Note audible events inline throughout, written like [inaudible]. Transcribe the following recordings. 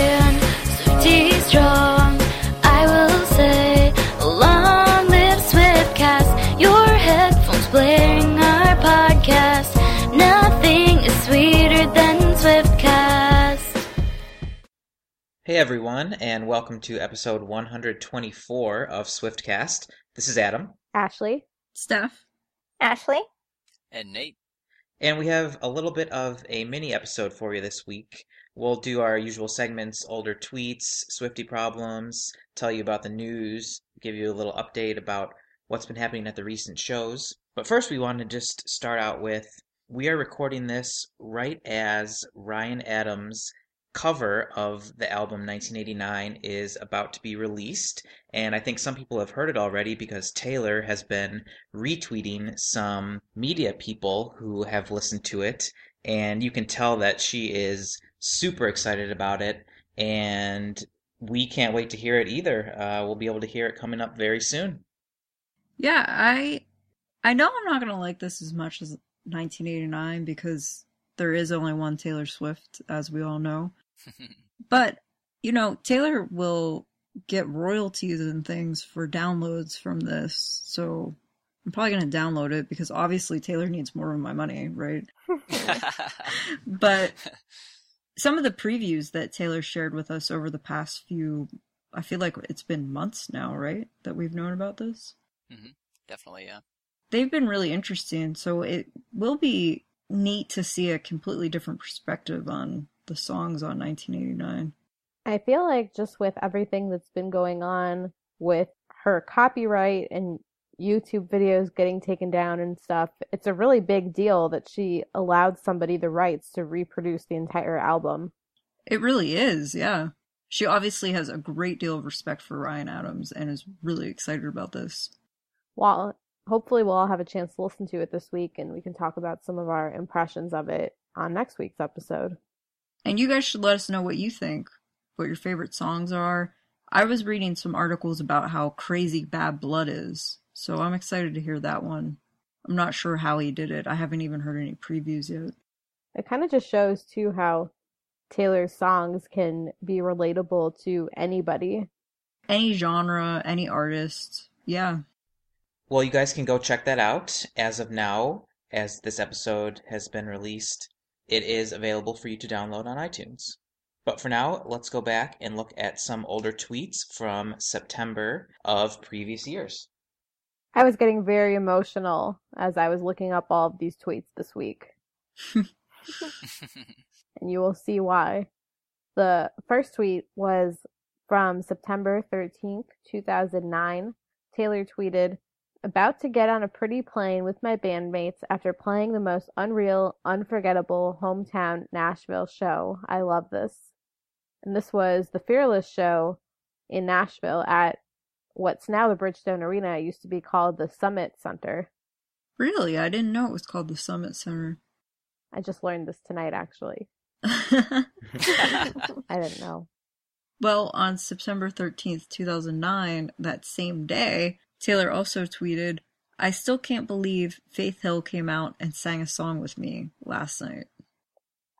Swifty strong. I will say, Hey everyone, and welcome to episode 124 of Swiftcast. This is Adam, Ashley. Steph. Ashley? And Nate. and we have a little bit of a mini episode for you this week. We'll do our usual segments older tweets, Swiftie problems, tell you about the news, give you a little update about what's been happening at the recent shows. But first, we want to just start out with we are recording this right as Ryan Adams' cover of the album 1989 is about to be released. And I think some people have heard it already because Taylor has been retweeting some media people who have listened to it. And you can tell that she is super excited about it. And we can't wait to hear it either. Uh, we'll be able to hear it coming up very soon. Yeah, I I know I'm not gonna like this as much as 1989 because there is only one Taylor Swift, as we all know. [laughs] But you know, Taylor will get royalties and things for downloads from this, so I'm probably gonna download it because obviously Taylor needs more of my money, right? [laughs] But some of the previews that Taylor shared with us over the past few I feel like it's been months now, right? That we've known about this. Mm-hmm. Definitely, yeah. They've been really interesting, so it will be neat to see a completely different perspective on the songs on 1989. I feel like just with everything that's been going on with her copyright and YouTube videos getting taken down and stuff, it's a really big deal that she allowed somebody the rights to reproduce the entire album. It really is, yeah. She obviously has a great deal of respect for Ryan Adams and is really excited about this. Well, hopefully we'll all have a chance to listen to it this week and we can talk about some of our impressions of it on next week's episode. And you guys should let us know what you think, what your favorite songs are. I was reading some articles about how crazy Bad Blood is, so I'm excited to hear that one. I'm not sure how he did it. I haven't even heard any previews yet. It kind of just shows too how Taylor's songs can be relatable to anybody. Any genre, any artist. Yeah. Well, you guys can go check that out. As of now, as this episode has been released, it is available for you to download on iTunes. But for now, let's go back and look at some older tweets from September of previous years. I was getting very emotional as I was looking up all of these tweets this week, [laughs] and you will see why. The first tweet was from September 13th, 2009. Taylor tweeted, About to get on a pretty plane with my bandmates after playing the most unreal, unforgettable hometown Nashville show. I love this. And this was the Fearless show in Nashville at what's now the Bridgestone Arena. Used to be called the Sommet Center. Really? I didn't know it was called the Sommet Center. I just learned this tonight, actually. [laughs] I didn't know. well, on September 13th, 2009, that same day, Taylor also tweeted, I still can't believe Faith Hill came out and sang a song with me last night.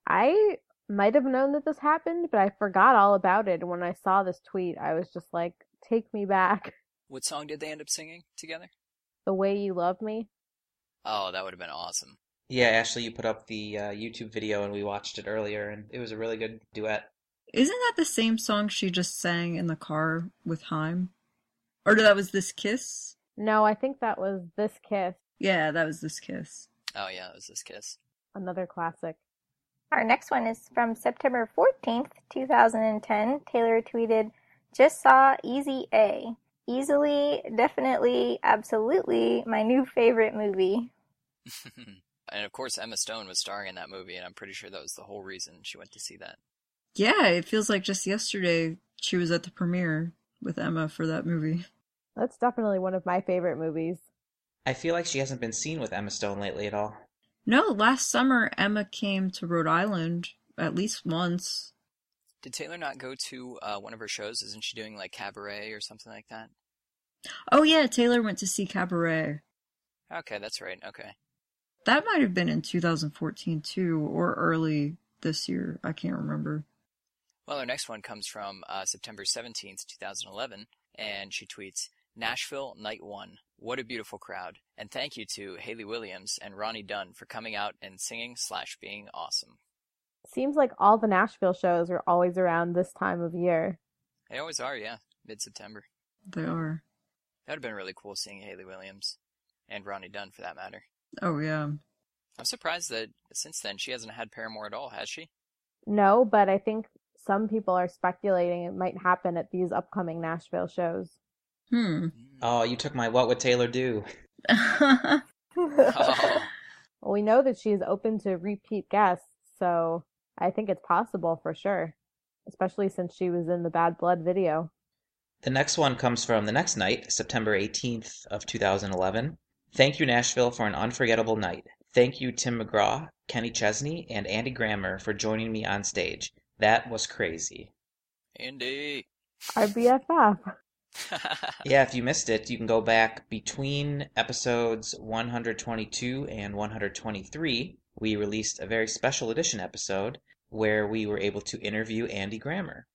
I might have known that this happened, but I forgot all about it. And when I saw this tweet, I was just like, take me back. [laughs] what song did they end up singing together? The way you love me. Oh, that would have been awesome. Yeah, Ashley, you put up the uh, YouTube video and we watched it earlier, and it was a really good duet. Isn't that the same song she just sang in the car with Haim? Or that was This Kiss? No, I think that was This Kiss, Yeah, that was This Kiss. Oh yeah, it was this kiss. another classic. Our next one is from September 14th, 2010. Taylor tweeted, Just saw Easy A. Easily, definitely, absolutely my new favorite movie. [laughs] and of course, Emma Stone was starring in that movie, and I'm pretty sure that was the whole reason she went to see that. Yeah, it feels like just yesterday she was at the premiere with Emma for that movie. That's definitely one of my favorite movies. I feel like she hasn't been seen with Emma Stone lately at all. No, last summer Emma came to Rhode Island at least once. Did Taylor not go to uh, one of her shows? Isn't she doing like cabaret or something like that? Oh yeah, Taylor went to see Cabaret. Okay, that's right. Okay. That might have been in 2014 too, or early this year. I can't remember. Well, our next one comes from uh, September 17th, 2011, and she tweets, Nashville Night 1. What a beautiful crowd. And thank you to Hayley Williams and Ronnie Dunn for coming out and singing slash being awesome. Seems like all the Nashville shows are always around this time of year. They always are, yeah. Mid September. They are. That would have been really cool seeing Hayley Williams. And Ronnie Dunn, for that matter. Oh yeah. I'm surprised that since then she hasn't had Paramore at all, has she? No, but I think some people are speculating it might happen at these upcoming Nashville shows. Hmm. Oh, you took my what would Taylor do? [laughs] [laughs] Oh, Well, we know that she's open to repeat guests, so I think it's possible for sure, especially since she was in the Bad Blood video. The next one comes from the next night, September 18th of 2011. Thank you, Nashville, for an unforgettable night. Thank you, Tim McGraw, Kenny Chesney, and Andy Grammer for joining me on stage. That was crazy. Andy. Our BFF. [laughs] Yeah, if you missed it, you can go back between episodes 122 and 123. We released a very special edition episode where we were able to interview Andy Grammer.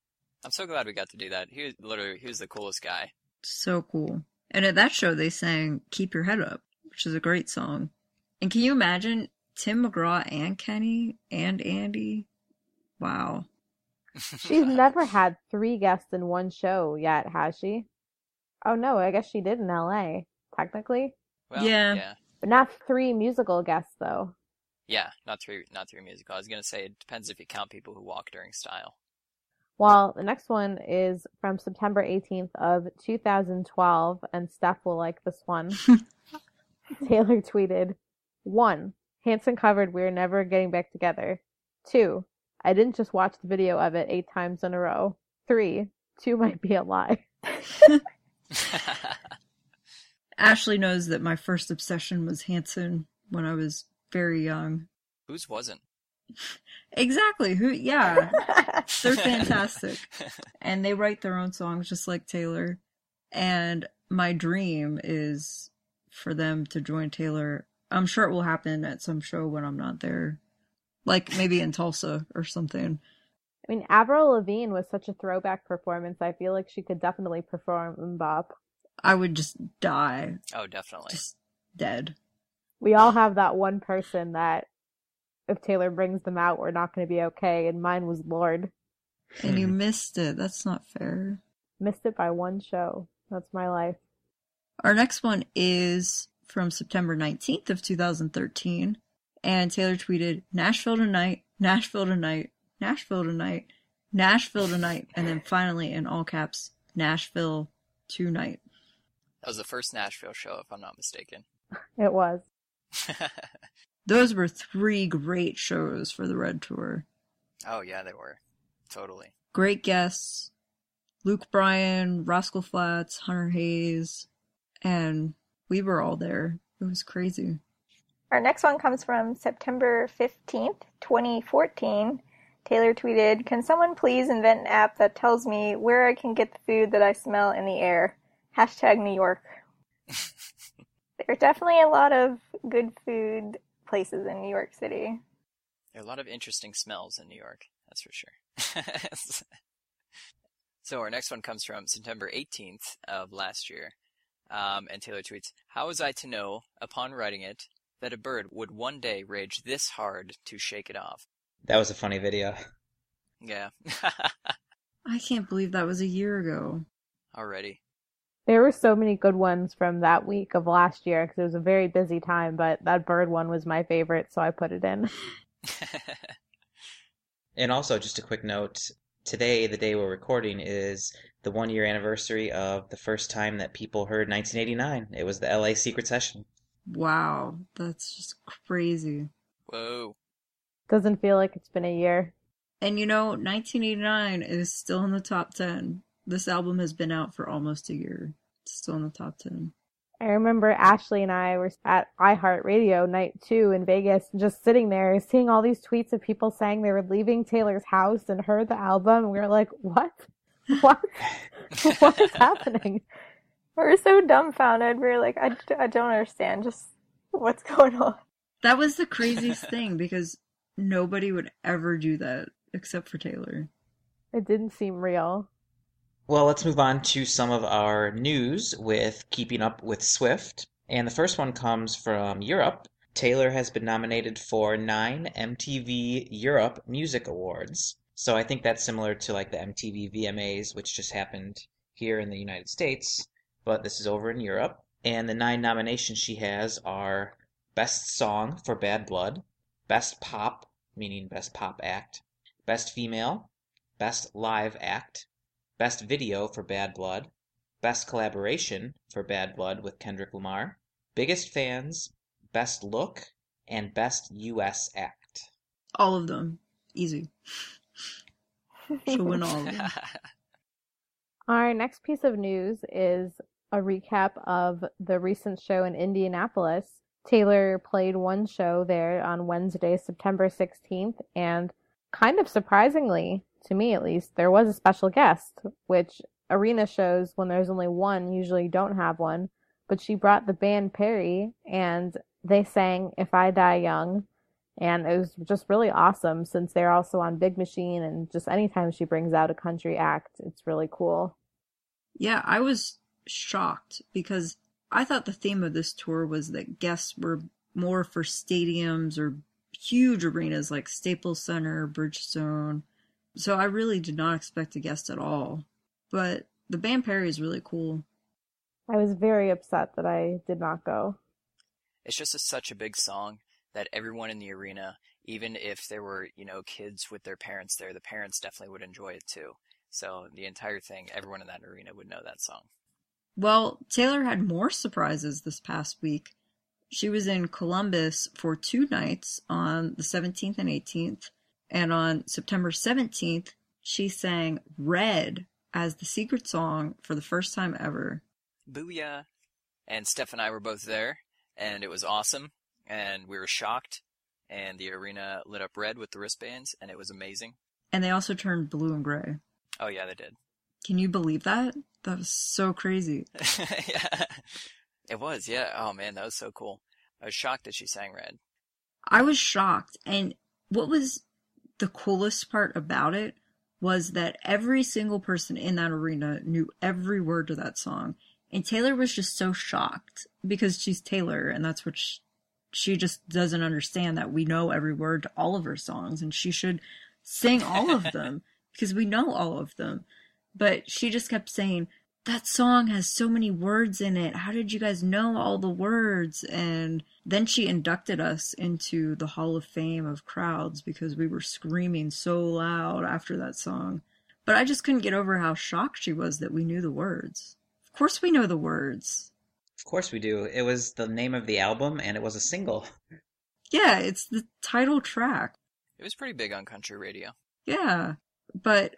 I'm so glad we got to do that. He was literally he was the coolest guy. So cool. And at that show, they sang Keep Your Head Up, which is a great song. And can you imagine Tim McGraw and Kenny and Andy? Wow. [laughs] She's never had three guests in one show yet, has she? Oh no, I guess she did in LA, technically. Well, Yeah. yeah. But not three musical guests though. Yeah, not through not through musical. I was gonna say it depends if you count people who walk during style. Well, the next one is from September 18th of 2012, and Steph will like this one. [laughs] Taylor tweeted, one, Hanson covered We're Never Getting Back Together. Two, I didn't just watch the video of it eight times in a row. Three, two might be a lie. [laughs] [laughs] Ashley knows that my first obsession was Hanson when I was very young. Whose wasn't? Exactly. Who? Yeah, [laughs] they're fantastic, and they write their own songs just like Taylor. And my dream is for them to join Taylor. I'm sure it will happen at some show when I'm not there, like maybe in Tulsa or something. I mean, Avril Lavigne was such a throwback performance. I feel like she could definitely perform MMMBop. I would just die, Oh, definitely. just dead. We all have that one person that if Taylor brings them out, we're not going to be okay. And mine was Lorde. And you hmm. missed it. That's not fair. Missed it by one show. That's my life. Our next one is from September 19th of 2013. And Taylor tweeted, Nashville tonight, Nashville tonight, Nashville tonight, Nashville tonight, and then finally in all caps, Nashville tonight. That was the first Nashville show, if I'm not mistaken. It was. [laughs] Those were three great shows for the Red Tour. oh yeah, they were. Totally. Great guests. Luke Bryan, Rascal Flatts, Hunter Hayes, and we were all there. It was crazy. Our next one comes from September 15th, 2014. Taylor tweeted, Can someone please invent an app that tells me where I can get the food that I smell in the air? Hashtag New York. [laughs] there are definitely a lot of good food places in New York City. There are a lot of interesting smells in New York, that's for sure. [laughs] so our next one comes from September 18th of last year. Um, and Taylor tweets, How was I to know, upon writing it, that a bird would one day rage this hard to shake it off? That was a funny video. Yeah. [laughs] I can't believe that was a year ago. Already. There were so many good ones from that week of last year because it was a very busy time, but that bird one was my favorite, so I put it in. [laughs] And also, just a quick note today, the day we're recording, is the one year anniversary of the first time that people heard 1989. It was the LA Secret Session. Wow, that's just crazy. Whoa. Doesn't feel like it's been a year. And you know, 1989 is still in the top 10. This album has been out for almost a year. It's still in the top 10. I remember Ashley and I were at iHeartRadio night two in Vegas, just sitting there seeing all these tweets of people saying they were leaving Taylor's house and heard the album. And we were like, what? [laughs] What? [laughs] what is happening? We're so dumbfounded. We're like, I, I don't understand. Just what's going on. That was the craziest [laughs] thing because nobody would ever do that except for Taylor. It didn't seem real. Well, let's move on to some of our news with Keeping Up with Swift. And the first one comes from Europe. Taylor has been nominated for nine MTV Europe Music Awards. So I think that's similar to like the MTV VMAs, which just happened here in the United States, but this is over in Europe. And the nine nominations she has are Best Song for Bad Blood, Best Pop, meaning Best Pop Act, Best Female, Best Live Act, Best Video for Bad Blood, Best Collaboration for Bad Blood with Kendrick Lamar, Biggest Fans, Best Look, and Best US Act. All of them. Easy. [laughs] She'll win all of them. [laughs] Our next piece of news is a recap of the recent show in Indianapolis. Taylor played one show there on Wednesday, September 16th, and kind of surprisingly, to me at least, there was a special guest, which arena shows, when there's only one, usually don't have one. But she brought the band Perry, and they sang If I Die Young. And it was just really awesome since they're also on Big Machine, and just anytime she brings out a country act, it's really cool. Yeah, I was shocked because I thought the theme of this tour was that guests were more for stadiums or huge arenas like Staples Center, Bridgestone. So I really did not expect a guest at all. But the band Perry is really cool. I was very upset that I did not go. It's just a, such a big song that everyone in the arena, even if there were, you know, kids with their parents there, the parents definitely would enjoy it too. So the entire thing, everyone in that arena would know that song. Well, Taylor had more surprises this past week. She was in Columbus for two nights on the 17th and 18th, and on September 17th, she sang Red as the secret song for the first time ever. Booyah! And Steph and I were both there, and it was awesome, and we were shocked, and the arena lit up red with the wristbands, and it was amazing. And they also turned blue and gray. Oh yeah, they did. Can you believe that? That was so crazy. [laughs] yeah. It was, yeah. Oh man, that was so cool. I was shocked that she sang red. I was shocked. And what was the coolest part about it was that every single person in that arena knew every word to that song. And Taylor was just so shocked because she's Taylor and that's what she, she just doesn't understand that we know every word to all of her songs and she should sing all of them [laughs] because we know all of them. But she just kept saying, that song has so many words in it. How did you guys know all the words? And then she inducted us into the Hall of Fame of crowds because we were screaming so loud after that song. But I just couldn't get over how shocked she was that we knew the words. Of course we know the words. Of course we do. It was the name of the album and it was a single. Yeah, it's the title track. It was pretty big on country radio. Yeah, but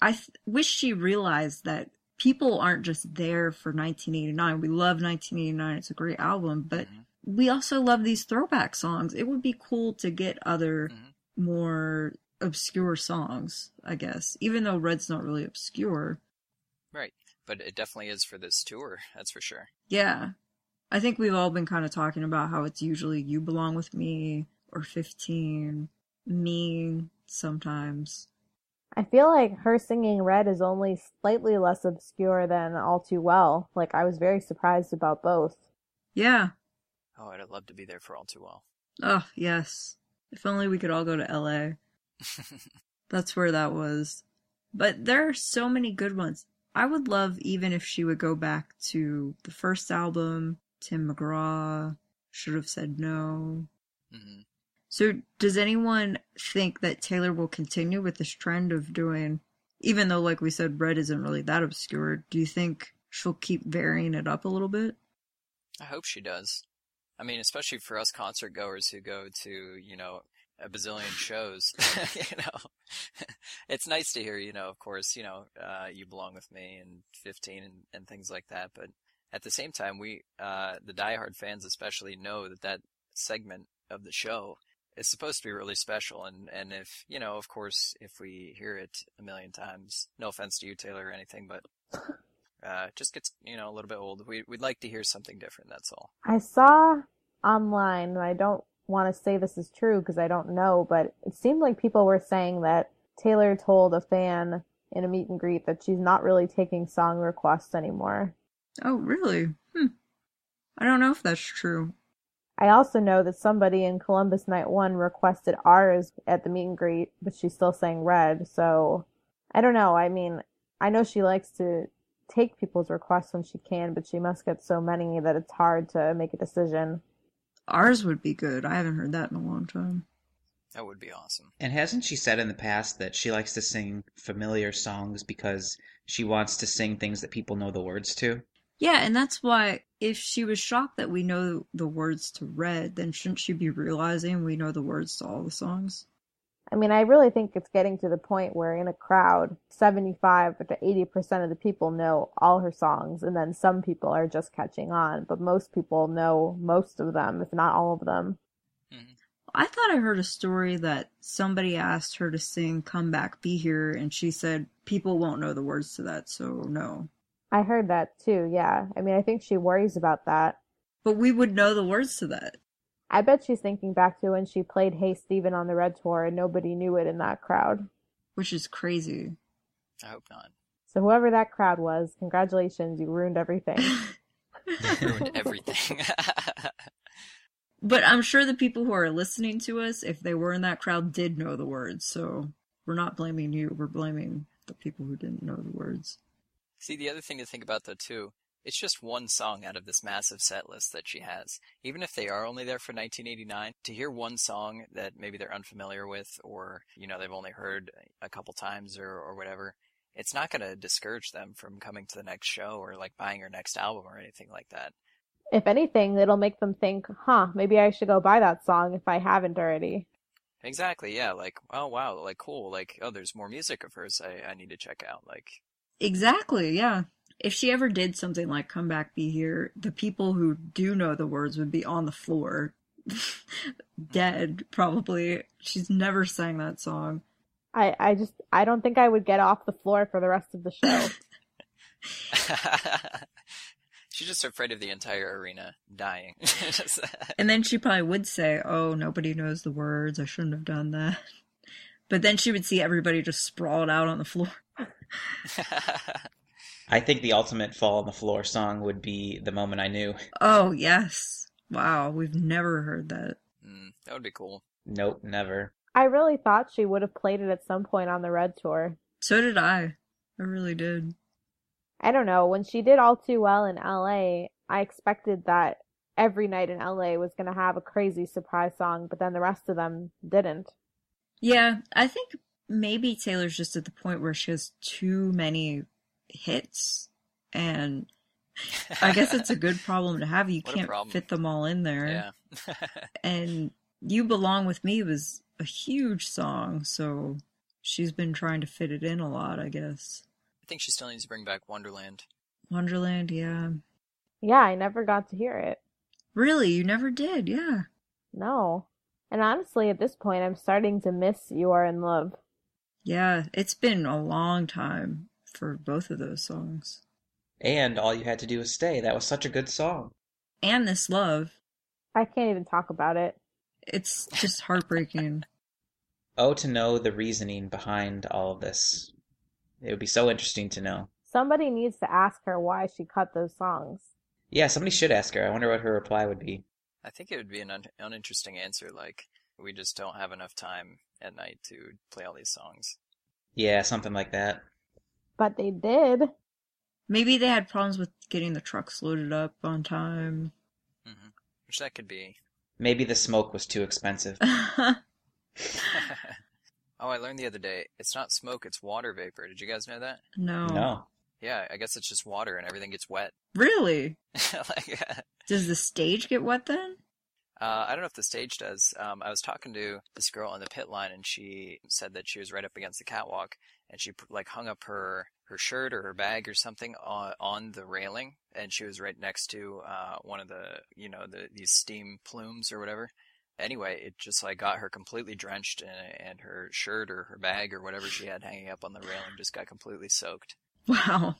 I th- wish she realized that people aren't just there for 1989. We love 1989. It's a great album, but Mm-hmm. we also love these throwback songs. It would be cool to get other Mhm. more obscure songs, I guess. Even though Red's not really obscure. Right. But it definitely is for this tour, that's for sure. Yeah. I think we've all been kind of talking about how it's usually You Belong With Me or 15, Me sometimes. I feel like her singing Red is only slightly less obscure than All Too Well. Like, I was very surprised about both. Yeah. Oh, I'd love to be there for all too well. Oh, yes. If only we could all go to LA. [laughs] That's where that was. But there are so many good ones. I would love even if she would go back to the first album, Tim McGraw, Should Have Said No. hmm So, does anyone think that Taylor will continue with this trend of doing Even though, like we said, Red isn't really that obscure, do you think she'll keep varying it up a little bit? I hope she does. I mean, especially for us concert goers who go to, you know, a bazillion shows, [laughs] you know, [laughs] it's nice to hear, you know, of course, you know, uh, you belong with me and 15 and, and things like that. But at the same time, we, uh, the diehard fans especially know that that segment of the show is supposed to be really special. And, and if, you know, of course, if we hear it a million times, no offense to you, Taylor, or anything, but, uh, just gets, you know, a little bit old. We, we'd like to hear something different. That's all. I saw online, and I don't want to say this is true because I don't know, but it seemed like people were saying that Taylor told a fan in a meet and greet that she's not really taking song requests anymore. Oh, really? Hmm. I don't know if that's true. I also know that somebody in Columbus Night One requested ours at the meet and greet, but she still sang Red. So I don't know. I mean, I know she likes to take people's requests when she can, but she must get so many that it's hard to make a decision. Ours would be good. I haven't heard that in a long time. That would be awesome. And hasn't she said in the past that she likes to sing familiar songs because she wants to sing things that people know the words to? Yeah, and that's why if she was shocked that we know the words to Red, then shouldn't she be realizing we know the words to all the songs? I mean, I really think it's getting to the point where in a crowd, 75 to 80% of the people know all her songs, and then some people are just catching on, but most people know most of them, if not all of them. Mm-hmm. I thought I heard a story that somebody asked her to sing Come Back Be Here, and she said people won't know the words to that, so no. I heard that too, yeah. I mean, I think she worries about that. But we would know the words to that. I bet she's thinking back to when she played Hey Stephen on the Red Tour and nobody knew it in that crowd. Which is crazy. I hope not. So whoever that crowd was, congratulations, you ruined everything. [laughs] Ruined everything. [laughs] But I'm sure the people who are listening to us, if they were in that crowd, did know the words. So we're not blaming you. We're blaming the people who didn't know the words. See, the other thing to think about though too, it's just one song out of this massive set list that she has. Even if they are only there for 1989, to hear one song that maybe they're unfamiliar with, or you know they've only heard a couple times or or whatever, it's not going to discourage them from coming to the next show or like buying her next album or anything like that. if anything, it'll make them think, huh, maybe I should go buy that song if I haven't already. Exactly, yeah. Like, oh wow, like cool. Like, oh, there's more music of hers I, I need to check out. Like, Exactly, yeah. If she ever did something like Come Back Be Here, the people who do know the words would be on the floor. [laughs] Dead, probably. She's never sang that song. I, I just, I don't think I would get off the floor for the rest of the show. [laughs] [laughs] she's just afraid of the entire arena dying. And then she probably would say, Oh, nobody knows the words. I shouldn't have done that. But then she would see everybody just sprawled out on the floor. [laughs] I think the ultimate fall on the floor song would be The Moment I Knew. Oh, yes. Wow, we've never heard that. mm, that would be cool. Nope, never. I really thought she would have played it at some point on the Red Tour. So did I. I really did. I don't know, when she did all too well in LA, I expected that every night in LA was going to have a crazy surprise song, but then the rest of them didn't. Yeah, I think maybe Taylor's just at the point where she has too many hits. And I guess it's a good problem to have. You [laughs] What can't fit them all in there. Yeah. [laughs] And You Belong With Me was a huge song, so she's been trying to fit it in a lot, I guess. I think she still needs to bring back Wonderland. Wonderland, yeah. Yeah, I never got to hear it. Really, you never did, yeah. No. And honestly, at this point, I'm starting to miss You Are in Love. Yeah, it's been a long time for both of those songs. And all you had to do was stay. That was such a good song. And This Love. I can't even talk about it. It's just heartbreaking. [laughs] Oh, to know the reasoning behind all of this. It would be so interesting to know. Somebody needs to ask her why she cut those songs. Yeah, somebody should ask her. I wonder what her reply would be. I think it would be an un- uninteresting answer, like, we just don't have enough time at night to play all these songs. Yeah, something like that. But they did. Maybe they had problems with getting the trucks loaded up on time. hmm Which that could be. Maybe the smoke was too expensive. oh [laughs] [laughs] Oh, I learned the other day. It's not smoke, it's water vapor. Did you guys know that? No. No. Yeah, I guess it's just water and everything gets wet. Really? [laughs] like, Does the stage get wet then? Uh, I don't know if the stage does. Um, I was talking to this girl on the pit line, and she said that she was right up against the catwalk, and she like hung up her her shirt or her bag or something on on the railing, and she was right next to uh, one of the you know the these steam plumes or whatever. Anyway, it just like got her completely drenched, and and her shirt or her bag or whatever she had hanging up on the railing just got completely soaked. [laughs] Wow.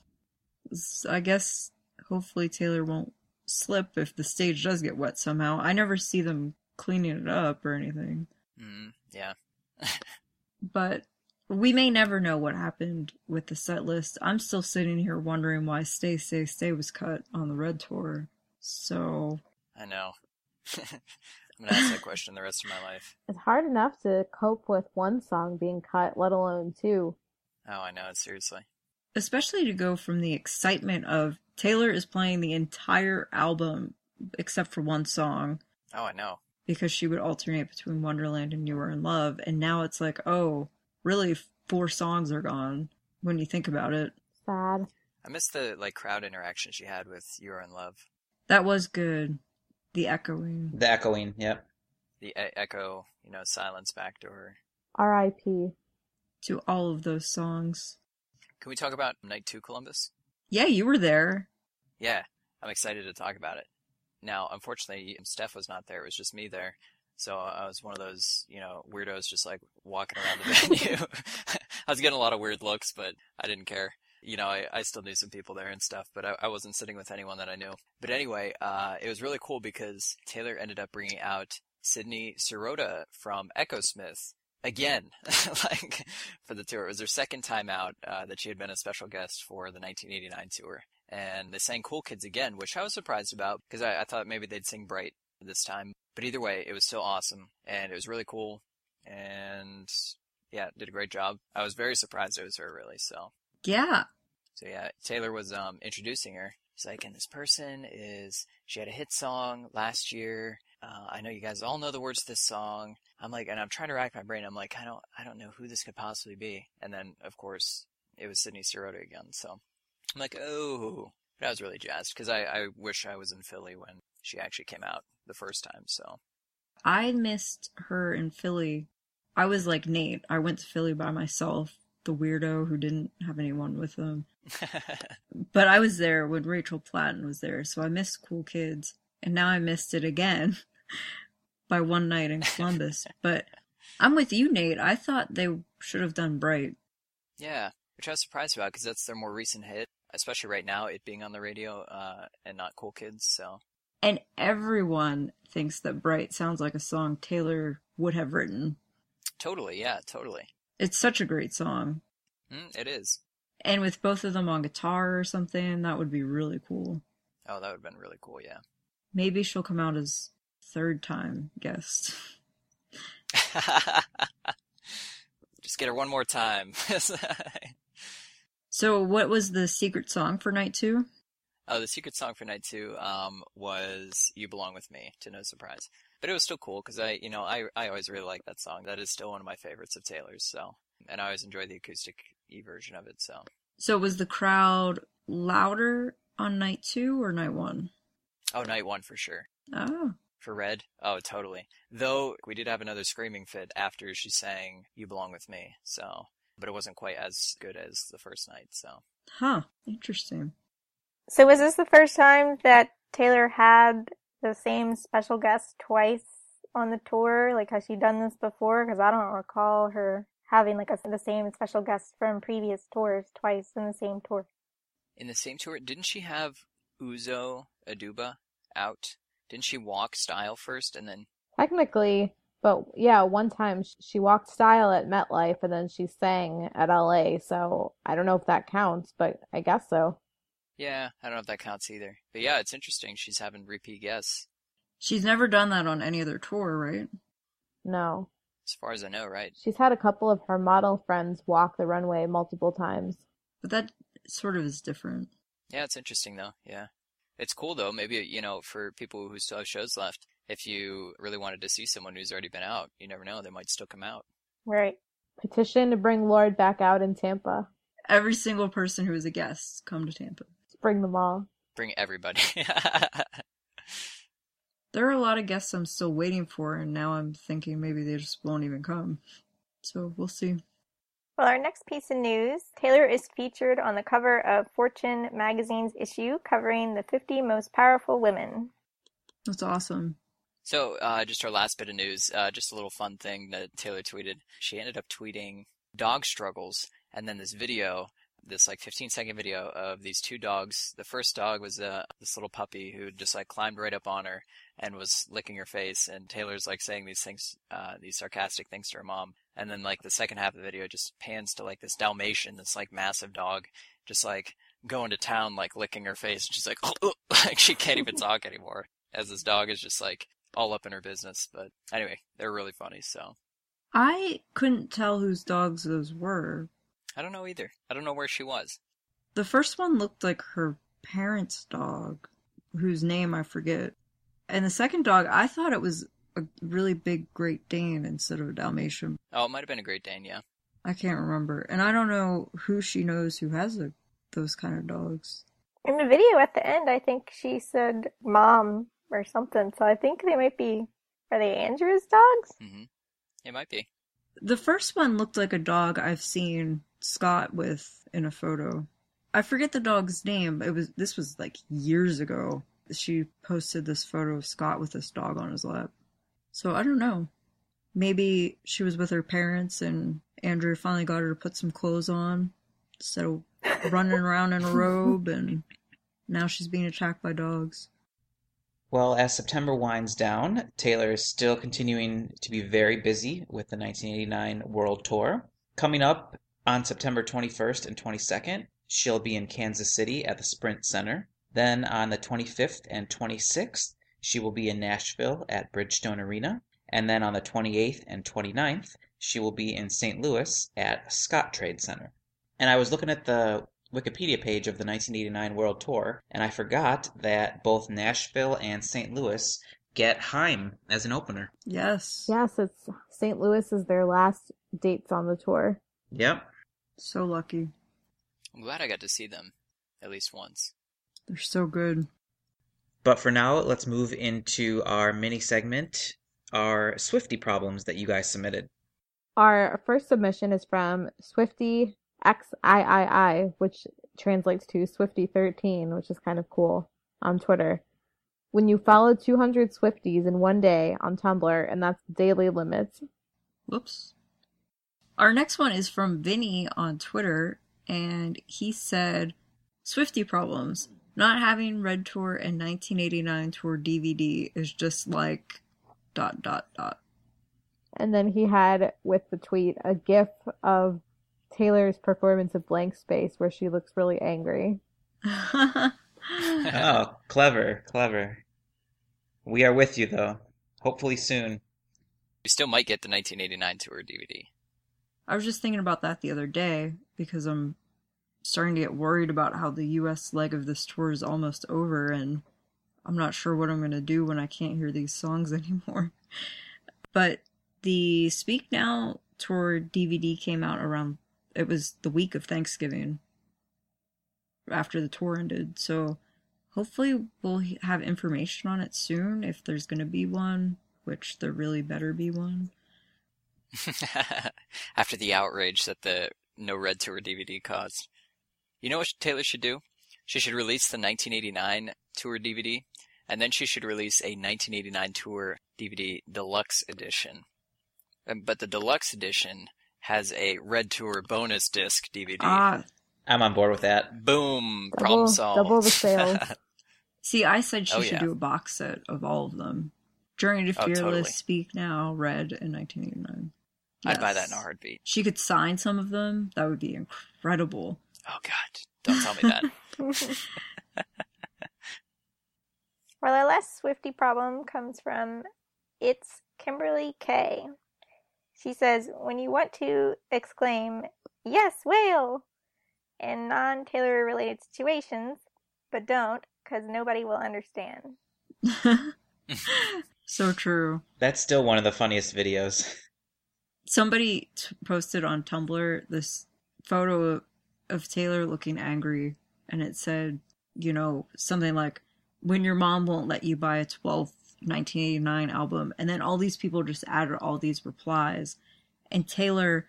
I guess hopefully Taylor won't slip if the stage does get wet somehow. I never see them cleaning it up or anything. Mm, yeah. [laughs] But we may never know what happened with the set list. I'm still sitting here wondering why Stay, Stay, Stay was cut on the Red Tour. So, I know. [laughs] I'm gonna ask that question the rest of my life. It's hard enough to cope with one song being cut, let alone two. Oh, I know. Seriously. especially to go from the excitement of Taylor is playing the entire album except for one song Oh, I know. because she would alternate between Wonderland and You Were in Love. And now it's like, oh, really, four songs are gone when you think about it. Sad. I miss the like crowd interaction she had with "You're in Love." That was good. The echoing. The echoing, yep. The e- echo, you know, silence back to her. R.I.P. to all of those songs. Can we talk about Night Two Columbus? Yeah, you were there. Yeah, I'm excited to talk about it. Now, unfortunately, Steph was not there. It was just me there. So I was one of those, you know, weirdos just like walking around the venue. [laughs] I was getting a lot of weird looks, but I didn't care. You know, I, I still knew some people there and stuff, but I, I wasn't sitting with anyone that I knew. But anyway, uh, it was really cool because Taylor ended up bringing out Sydney Sirota from Echosmith again, [laughs] like for the tour. It was their second time out uh, that she had been a special guest for the 1989 tour. And they sang Cool Kids again, which I was surprised about because I, I thought maybe they'd sing Bright this time. But either way, it was still awesome and it was really cool. And yeah, did a great job. I was very surprised it was her, really. So, Yeah. so yeah, Taylor was um, introducing her. She's like, and this person is, she had a hit song last year. Uh, I know you guys all know the words to this song. I'm like, and I'm trying to rack my brain. I'm like, I don't, I don't know who this could possibly be. And then, of course, it was Sydney Sirota again. So I'm like, oh, but I was really jazzed because I, I wish I was in Philly when she actually came out the first time. So I missed her in Philly. I was like Nate. I went to Philly by myself, the weirdo who didn't have anyone with them. [laughs] But I was there when Rachel Platten was there, so I missed Cool Kids. And now I missed it again [laughs] by one night in Columbus. [laughs] but I'm with you, Nate. I thought they should have done Bright. yeah, which I was surprised about because that's their more recent hit, especially right now, it being on the radio uh, and not Cool Kids. So And everyone thinks that Bright sounds like a song Taylor would have written. totally, yeah, totally. It's such a great song. Mm, it is. And with both of them on guitar or something, that would be really cool. Oh, that would have been really cool, yeah. Maybe she'll come out as third time guest. [laughs] Just get her one more time. [laughs] So, what was the secret song for night two? oh, the secret song for night two um, was "You Belong with Me," to no surprise. But it was still cool because I, you know, I I always really like that song. That is still one of my favorites of Taylor's. So, and I always enjoy the acoustic e version of it. So, So, was the crowd louder on night two or night one? oh, night one for sure. Oh, For Red, oh, totally. Though we did have another screaming fit after she sang "You Belong with Me," so, but it wasn't quite as good as the first night. So, huh. Interesting. So was this the first time that Taylor had the same special guest twice on the tour? Like, has she done this before? Because I don't recall her having like a, the same special guest from previous tours twice in the same tour. in the same tour, didn't she have Uzo Aduba out? Didn't she walk style first and then? Technically, but yeah, one time she walked style at MetLife and then she sang at LA. So I don't know if that counts, but I guess so. Yeah, I don't know if that counts either. But yeah, it's interesting. She's having repeat guests, She's never done that on any other tour, right? No. as far as I know, right? She's had a couple of her model friends walk the runway multiple times. But that sort of is different. Yeah, it's interesting though. Yeah, it's cool though. Maybe you know, for people who still have shows left, if you really wanted to see someone who's already been out, you never know, they might still come out. Right. Petition to bring Lorde back out in Tampa. Every single person who is a guest, come to Tampa. Let's bring them all. Bring everybody. [laughs] There are a lot of guests I'm still waiting for, and now I'm thinking maybe they just won't even come. So we'll see. Well, our next piece of news Taylor is featured on the cover of Fortune magazine's issue covering the 50 most powerful women. That's awesome. So, uh, just our last bit of news, uh, just a little fun thing that Taylor tweeted. She ended up tweeting dog struggles and then this video, this like 15 second video of these two dogs. The first dog was uh, this little puppy who just like climbed right up on her and was licking her face. And Taylor's like saying these things, uh, these sarcastic things to her mom. And then like the second half of the video just pans to like this Dalmatian, this like massive dog, just like going to town, like licking her face. And she's like, oh, [laughs] like she can't even talk anymore as this dog is just like all up in her business. But anyway, they're really funny. So I couldn't tell whose dogs those were. I don't know either. I don't know where she was. The first one looked like her parents' dog, whose name I forget. And the second dog, I thought it was a really big Great Dane instead of a Dalmatian. Oh, it might have been a Great Dane, yeah. I can't remember. And I don't know who she knows who has a, those kind of dogs. In the video at the end, I think she said mom or something, so I think they might be. Are they Andrew's dogs? Mm-hmm. It might be. The first one looked like a dog I've seen Scott with in a photo. I forget the dog's name. But it was this was like years ago. She posted this photo of Scott with this dog on his lap. So I don't know. Maybe she was with her parents and Andrew finally got her to put some clothes on instead of running around in a [laughs] robe and now she's being attacked by dogs. Well, as September winds down, Taylor is still continuing to be very busy with the 1989 World Tour. Coming up on September 21st and 22nd, she'll be in Kansas City at the Sprint Center. Then on the 25th and 26th, she will be in Nashville at Bridgestone Arena. And then on the 28th and 29th, she will be in St. Louis at Scottrade Center. And I was looking at the Wikipedia page of the 1989 World Tour, and I forgot that both Nashville and St. Louis get Haim as an opener. Yes. Yes, it's St. Louis is their last dates on the tour. Yep. So lucky. I'm glad I got to see them at least once. They're so good. But for now, let's move into our mini segment, our Swiftie problems that you guys submitted. Our first submission is from Swifty XIII, which translates to Swifty13, which is kind of cool on Twitter. When you follow 200 Swifties in one day on Tumblr, and that's daily limits. Whoops. Our next one is from Vinny on Twitter, and he said, Swiftie problems. Not having Red Tour and 1989 Tour DVD is just like dot dot dot. And then he had with the tweet a gif of Taylor's performance of Blank Space where she looks really angry. [laughs] Oh, clever, clever. We are with you, though. Hopefully soon. We still might get the 1989 tour DVD. I was just thinking about that the other day because I'm starting to get worried about how the US leg of this tour is almost over and I'm not sure what I'm going to do when I can't hear these songs [laughs] anymore. But the Speak Now tour DVD came out around it was the week of Thanksgiving after the tour ended. So hopefully we'll have information on it soon if there's going to be one, which there really better be one. [laughs] After the outrage that the No Red Tour DVD caused. You know what Taylor should do? She should release the 1989 tour DVD, and then she should release a 1989 tour DVD deluxe edition. Um, But the deluxe edition has a Red Tour bonus disc DVD. Ah, I'm on board with that. Boom! Double- Problem solved. double the sales. [laughs] See, I said she Oh, should yeah. do a box set of all of them. Journey to Oh, Fearless, totally. Speak Now, Red, and 1989. I'd buy that in a heartbeat. She could sign some of them. That would be incredible. Oh God! Don't tell me that. [laughs] [laughs] Well, our last Swiftie problem comes from It's Kimberly K. She says, when you want to exclaim, yes, whale, in non Taylor related situations, but don't, because nobody will understand. [laughs] so true. That's still one of the funniest videos. somebody t- posted on Tumblr this photo of, Taylor looking angry, and it said, you know, something like, "When your mom won't let you buy a 12th 1989 album," and then all these people just added all these replies, and Taylor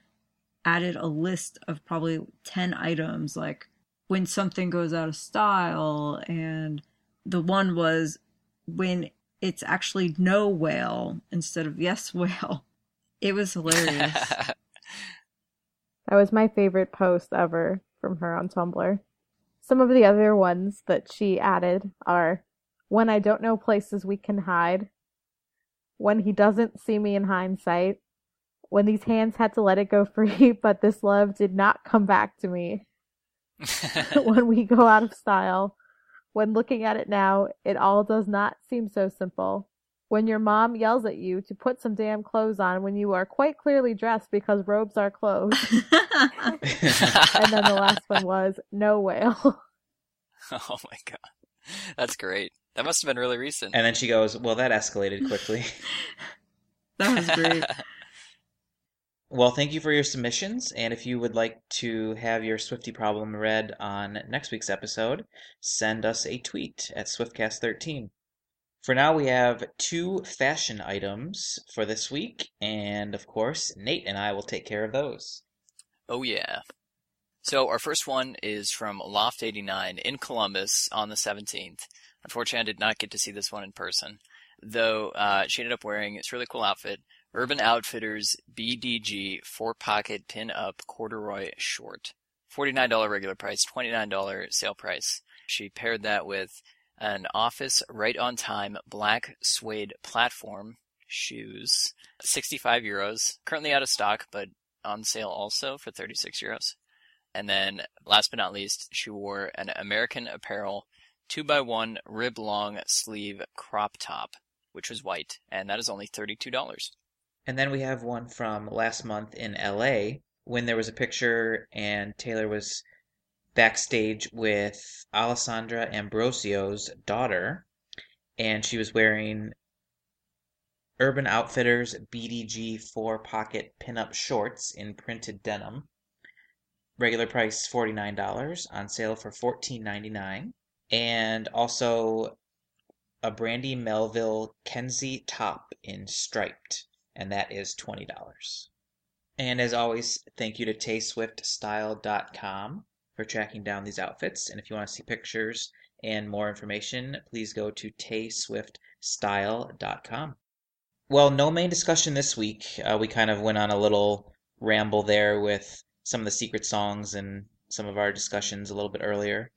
added a list of probably 10 items like when something goes out of style and the one was when it's actually no whale instead of yes whale. [laughs] It was hilarious. [laughs] That was my favorite post ever from her on Tumblr. Some of the other ones that she added are when I don't know places we can hide, when he doesn't see me in hindsight, when these hands had to let it go free, [laughs] but this love did not come back to me, [laughs] [laughs] when we go out of style, when looking at it now, it all does not seem so simple. When your mom yells at you to put some damn clothes on when you are quite clearly dressed because robes are clothes. [laughs] [laughs] and then the last one was no whale. [laughs] oh my god, that's great. That must have been really recent. And then she goes, Well, that escalated quickly. that was great well, thank you for your submissions. And if you would like to have your Swiftie problem read on next week's episode, send us a tweet at SwiftCast13. For now, we have two fashion items for this week, and of course, Nate and I will take care of those. Oh, yeah. So, our first one is from Loft89 in Columbus on the 17th. Unfortunately, I did not get to see this one in person, though uh, she ended up wearing this really cool outfit Urban Outfitters BDG four pocket pin up corduroy short. $49 regular price, $29 sale price. She paired that with an office right on time black suede platform shoes, 65 euros, currently out of stock, but on sale also for 36 euros. And then, last but not least, she wore an American Apparel 2x1 rib long sleeve crop top, which was white, and that is only $32. And then we have one from last month in LA when there was a picture and Taylor was backstage with Alessandra Ambrosio's daughter, and she was wearing Urban Outfitters BDG four pocket pinup shorts in printed denim. Regular price $49, on sale for $14.99. And also a Brandy Melville Kenzie top in striped, and that is $20. And as always, thank you to tayswiftstyle.com for tracking down these outfits. And if you want to see pictures and more information, please go to tayswiftstyle.com. Well, no main discussion this week. Uh, we kind of went on a little ramble there with some of the secret songs and some of our discussions a little bit earlier.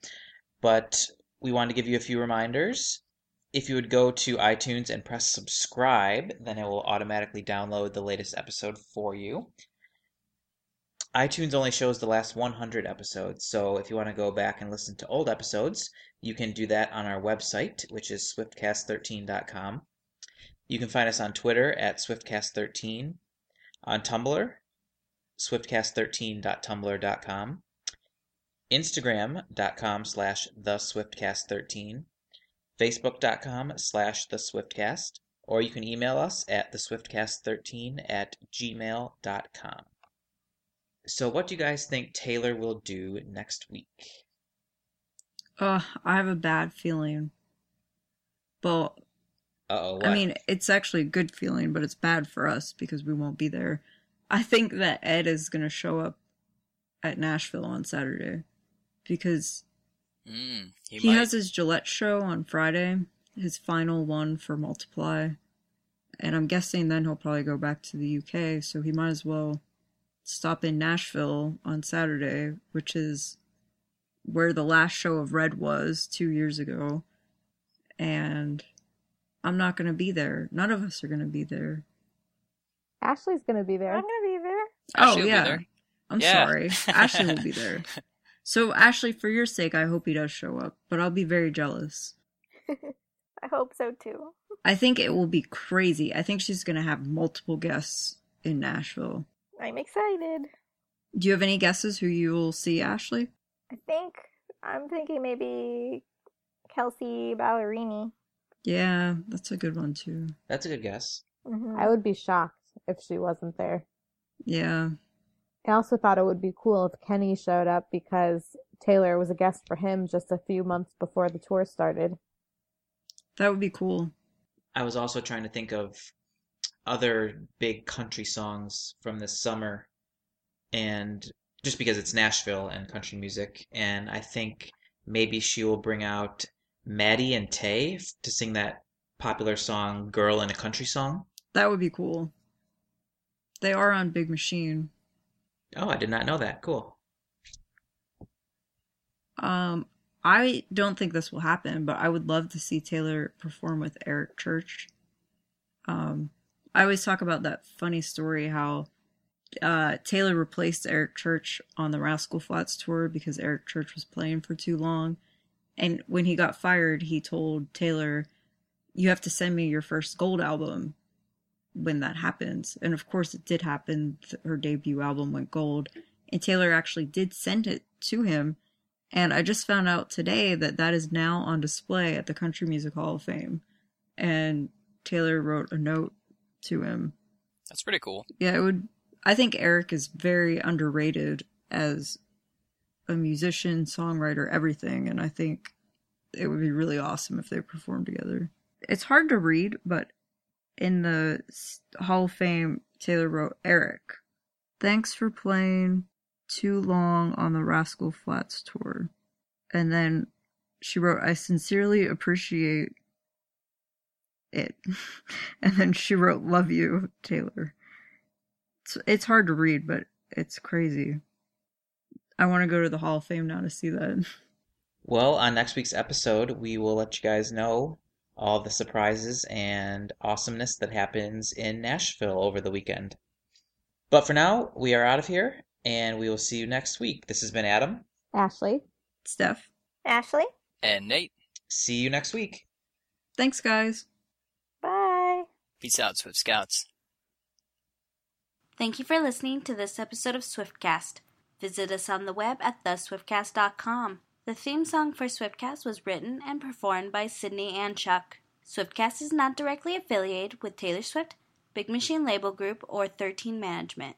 But we wanted to give you a few reminders. If you would go to iTunes and press subscribe, then it will automatically download the latest episode for you iTunes only shows the last 100 episodes, so if you want to go back and listen to old episodes, you can do that on our website, which is swiftcast13.com. You can find us on Twitter at swiftcast13, on Tumblr, swiftcast13.tumblr.com, instagram.com slash theswiftcast13, facebook.com slash theswiftcast, or you can email us at theswiftcast13 at gmail.com. So, what do you guys think Taylor will do next week? uh i have a bad feeling but oh. I mean, it's actually a good feeling, but it's bad for us because we won't be there. I think that Ed is going to show up at Nashville on Saturday because Mm, he, he, has his Gillette show on Friday, his final one for Multiply. And I'm guessing then he'll probably go back to the UK, so he might as well stop in Nashville on Saturday, which is where the last show of Red was two years ago. And I'm not going to be there. None of us are going to be there. Ashley's gonna be there. I'm gonna be there. Oh, Ashley oh, will yeah. there. I'm Yeah. sorry. [laughs] Ashley will be there. So, Ashley, for your sake, I hope he does show up, but I'll be very jealous. [laughs] I hope so too. I think it will be crazy. I think she's going to have multiple guests in Nashville. I'm excited. Do you have any guesses who you will see, Ashley? I think I'm thinking maybe Kelsea Ballerini. Yeah, that's a good one too. That's a good guess. hmm I would be shocked if she wasn't there. Yeah. I also thought it would be cool if Kenny showed up because Taylor was a guest for him just a few months before the tour started. That would be cool. I was also trying to think of other big country songs from this summer, and just because it's Nashville and country music, and I think maybe she will bring out Maddie and Tae to sing that popular song "Girl in a Country Song." That would be cool. They are on Big Machine. Oh, I did not know that. Cool. Um, I don't think this will happen, but I would love to see Taylor perform with Eric Church. Um, I always talk about that funny story how uh, Taylor replaced Eric Church on the Rascal Flatts tour because Eric Church was playing for too long. And when he got fired, he told Taylor, You have to send me your first gold album when that happens. And of course, it did happen. Her debut album went gold. And Taylor actually did send it to him. And I just found out today that that is now on display at the Country Music Hall of Fame. And Taylor wrote a note to him. That's pretty cool. Yeah, it would. I think Eric is very underrated as a musician, songwriter, everything. And I think it would be really awesome if they performed together. It's hard to read, but in the Hall of Fame, Taylor wrote, Eric, thanks for playing too long on the Rascal Flatts tour. And then she wrote, I sincerely appreciate it. [laughs] and then she wrote, Love you, Taylor. It's, it's hard to read, but it's crazy. I want to go to the Hall of Fame now to see that. [laughs] Well, on next week's episode, we will let you guys know all the surprises and awesomeness that happens in Nashville over the weekend. But for now, we are out of here, and we will see you next week. This has been Adam. Ashley. Steph. Ashley. And Nate. See you next week. Thanks, guys. Bye. Peace out, Swift Scouts. Thank you for listening to this episode of Swiftcast. Visit us on the web at theswiftcast.com. The theme song for Swiftcast was written and performed by Sydney and Chuck. Swiftcast is not directly affiliated with Taylor Swift, Big Machine Label Group, or 13 Management.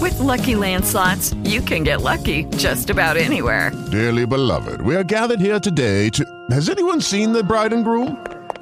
With Lucky Land slots, you can get lucky just about anywhere. Dearly beloved, we are gathered here today to. Has anyone seen the bride and groom?